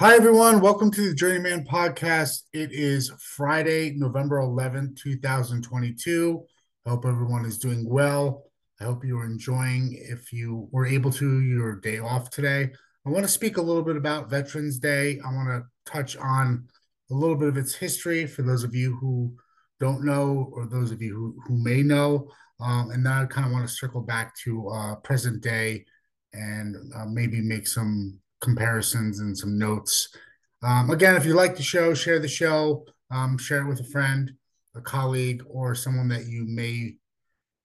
Hi, everyone. Welcome to the Journeyman Podcast. It is Friday, November 11th, 2022. I hope everyone is doing well. I hope you're enjoying, if you were able to, your day off today. I want to speak a little bit about Veterans Day. I want to touch on a little bit of its history for those of you who don't know or those of you who, who may know. Um, and then I kind of want to circle back to uh, present day and uh, maybe make some comparisons and some notes. Um, again, if you like the show, share the show, um, share it with a friend, a colleague, or someone that you may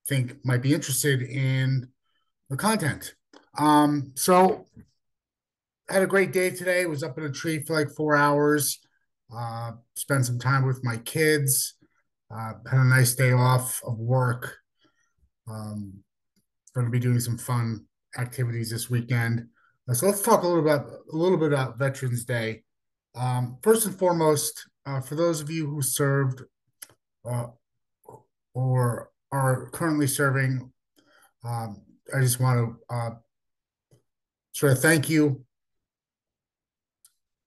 think might be interested in the content. Um, so, had a great day today. Was up in a tree for like four hours. Uh, spent some time with my kids. Uh, had a nice day off of work. Um, going to be doing some fun activities this weekend. So let's talk a little about a little bit about Veterans Day. Um, first and foremost, uh, for those of you who served uh, or are currently serving, um, I just want to uh, sort of thank you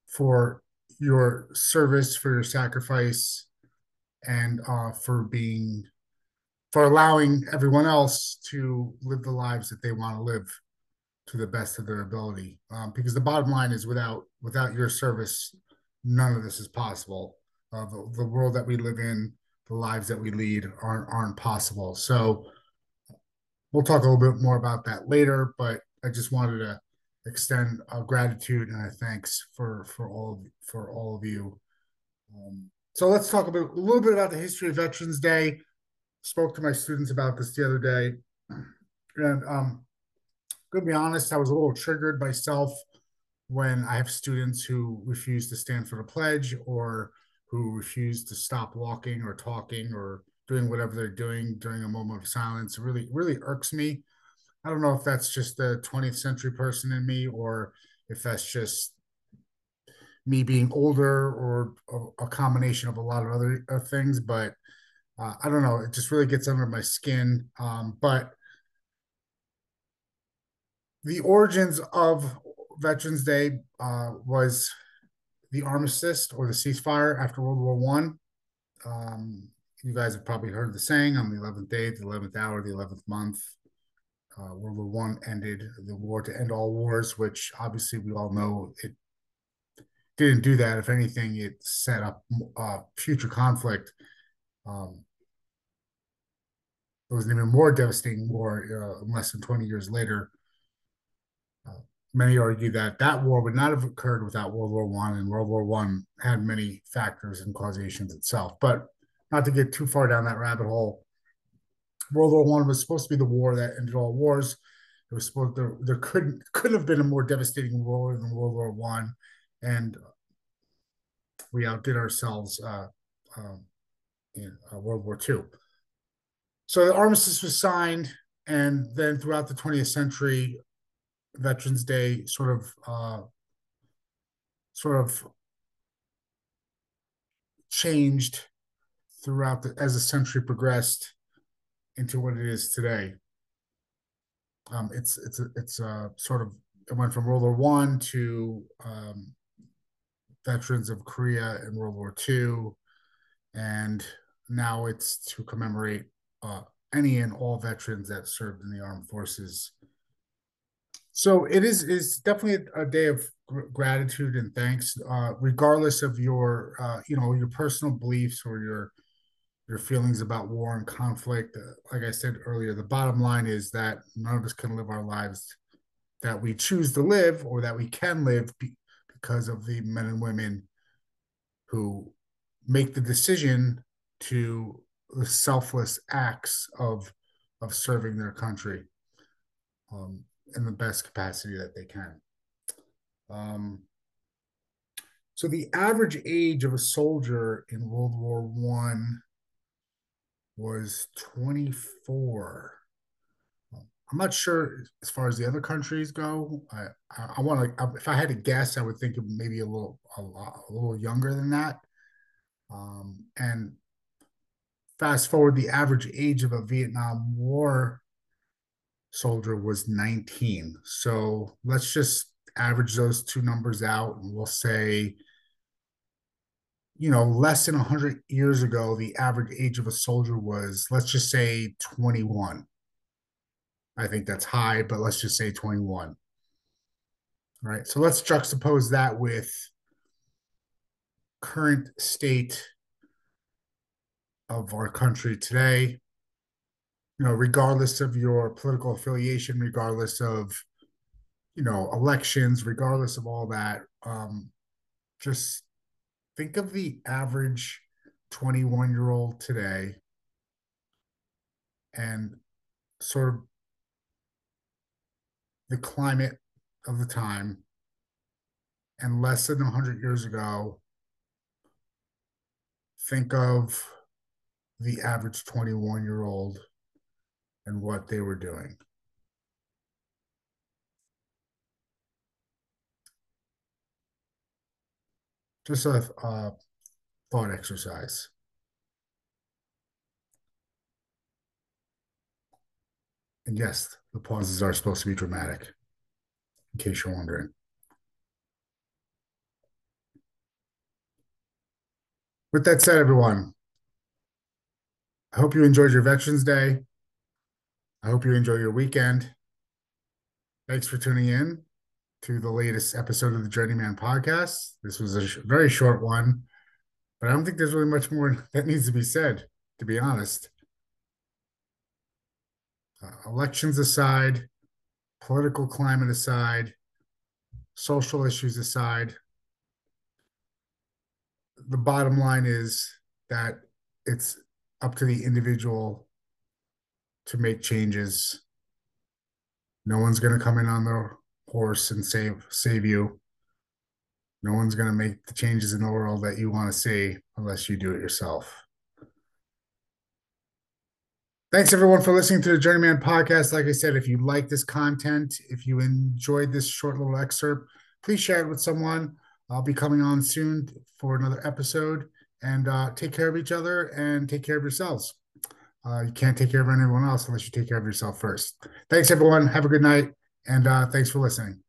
for your service, for your sacrifice, and uh, for being for allowing everyone else to live the lives that they want to live to the best of their ability. Um, because the bottom line is, without without your service, none of this is possible. Uh, the, the world that we live in, the lives that we lead, aren't aren't possible. So we'll talk a little bit more about that later. But I just wanted to extend a gratitude and a thanks for for all of, for all of you. Um, so let's talk about a little bit about the history of Veterans Day. Spoke to my students about this the other day, and um, to be honest, I was a little triggered myself when I have students who refuse to stand for the pledge or who refuse to stop walking or talking or doing whatever they're doing during a moment of silence. It really, really irks me. I don't know if that's just the 20th century person in me or if that's just me being older or a, combination of a lot of other uh, things, but uh, I don't know. It just really gets under my skin. Um, but the origins of Veterans Day uh, was the armistice or the ceasefire after World War One. Um, you guys have probably heard the saying on the 11th day, the 11th hour, the 11th month. Uh, World War One ended the war to end all wars, which obviously we all know it didn't do that. If anything, it set up uh, future conflict. Um, it was an even more devastating war uh, less than 20 years later many argue that that war would not have occurred without World War One, and World War One had many factors and causations itself. But not to get too far down that rabbit hole, World War One was supposed to be the war that ended all wars. It was supposed there there couldn't couldn't have been a more devastating war than World War One, and we outdid ourselves uh, um, in uh, World War Two. So the armistice was signed, and then throughout the 20th century, Veterans Day sort of uh, sort of changed throughout the as the century progressed into what it is today. Um, it's it's a, it's a sort of it went from World War One to um, veterans of Korea and World War Two, and now it's to commemorate uh, any and all veterans that served in the armed forces so it is is definitely a, day of gr- gratitude and thanks, uh, regardless of your uh, you know your personal beliefs or your your feelings about war and conflict. Uh, like I said earlier, the bottom line is that none of us can live our lives that we choose to live or that we can live be- because of the men and women who make the decision to the selfless acts of of serving their country. Um, in the best capacity that they can. Um, so the average age of a soldier in World War One was 24. I'm not sure as far as the other countries go. I I, I want to. If I had to guess, I would think of maybe a little a, lot, a little younger than that. Um, and fast forward, the average age of a Vietnam War soldier was 19. So let's just average those two numbers out and we'll say you know less than 100 years ago the average age of a soldier was let's just say 21 i think that's high but let's just say 21 All right. so let's juxtapose that with current state of our country today you know regardless of your political affiliation regardless of you know elections regardless of all that um just think of the average 21 year old today and sort of the climate of the time. And less than 100 years ago think of the average 21 year old and what they were doing just a, a thought exercise. And yes, the pauses are supposed to be dramatic, in case you're wondering. With that said, everyone, I hope you enjoyed your Veterans Day. I hope you enjoy your weekend. Thanks for tuning in to the latest episode of the Journeyman podcast. This was a sh- very short one, but I don't think there's really much more that needs to be said, to be honest. Uh, elections aside, political climate aside, social issues aside, the bottom line is that it's up to the individual to make changes. No one's going to come in on the horse and save save you. No one's going to make the changes in the world that you want to see unless you do it yourself. Thanks everyone for listening to the Journeyman podcast. Like I said, if you like this content, if you enjoyed this short little excerpt, please share it with someone. I'll be coming on soon for another episode. And uh, take care of each other and take care of yourselves. Uh, you can't take care of anyone else unless you take care of yourself first. Thanks, everyone. Have a good night. And uh, thanks for listening.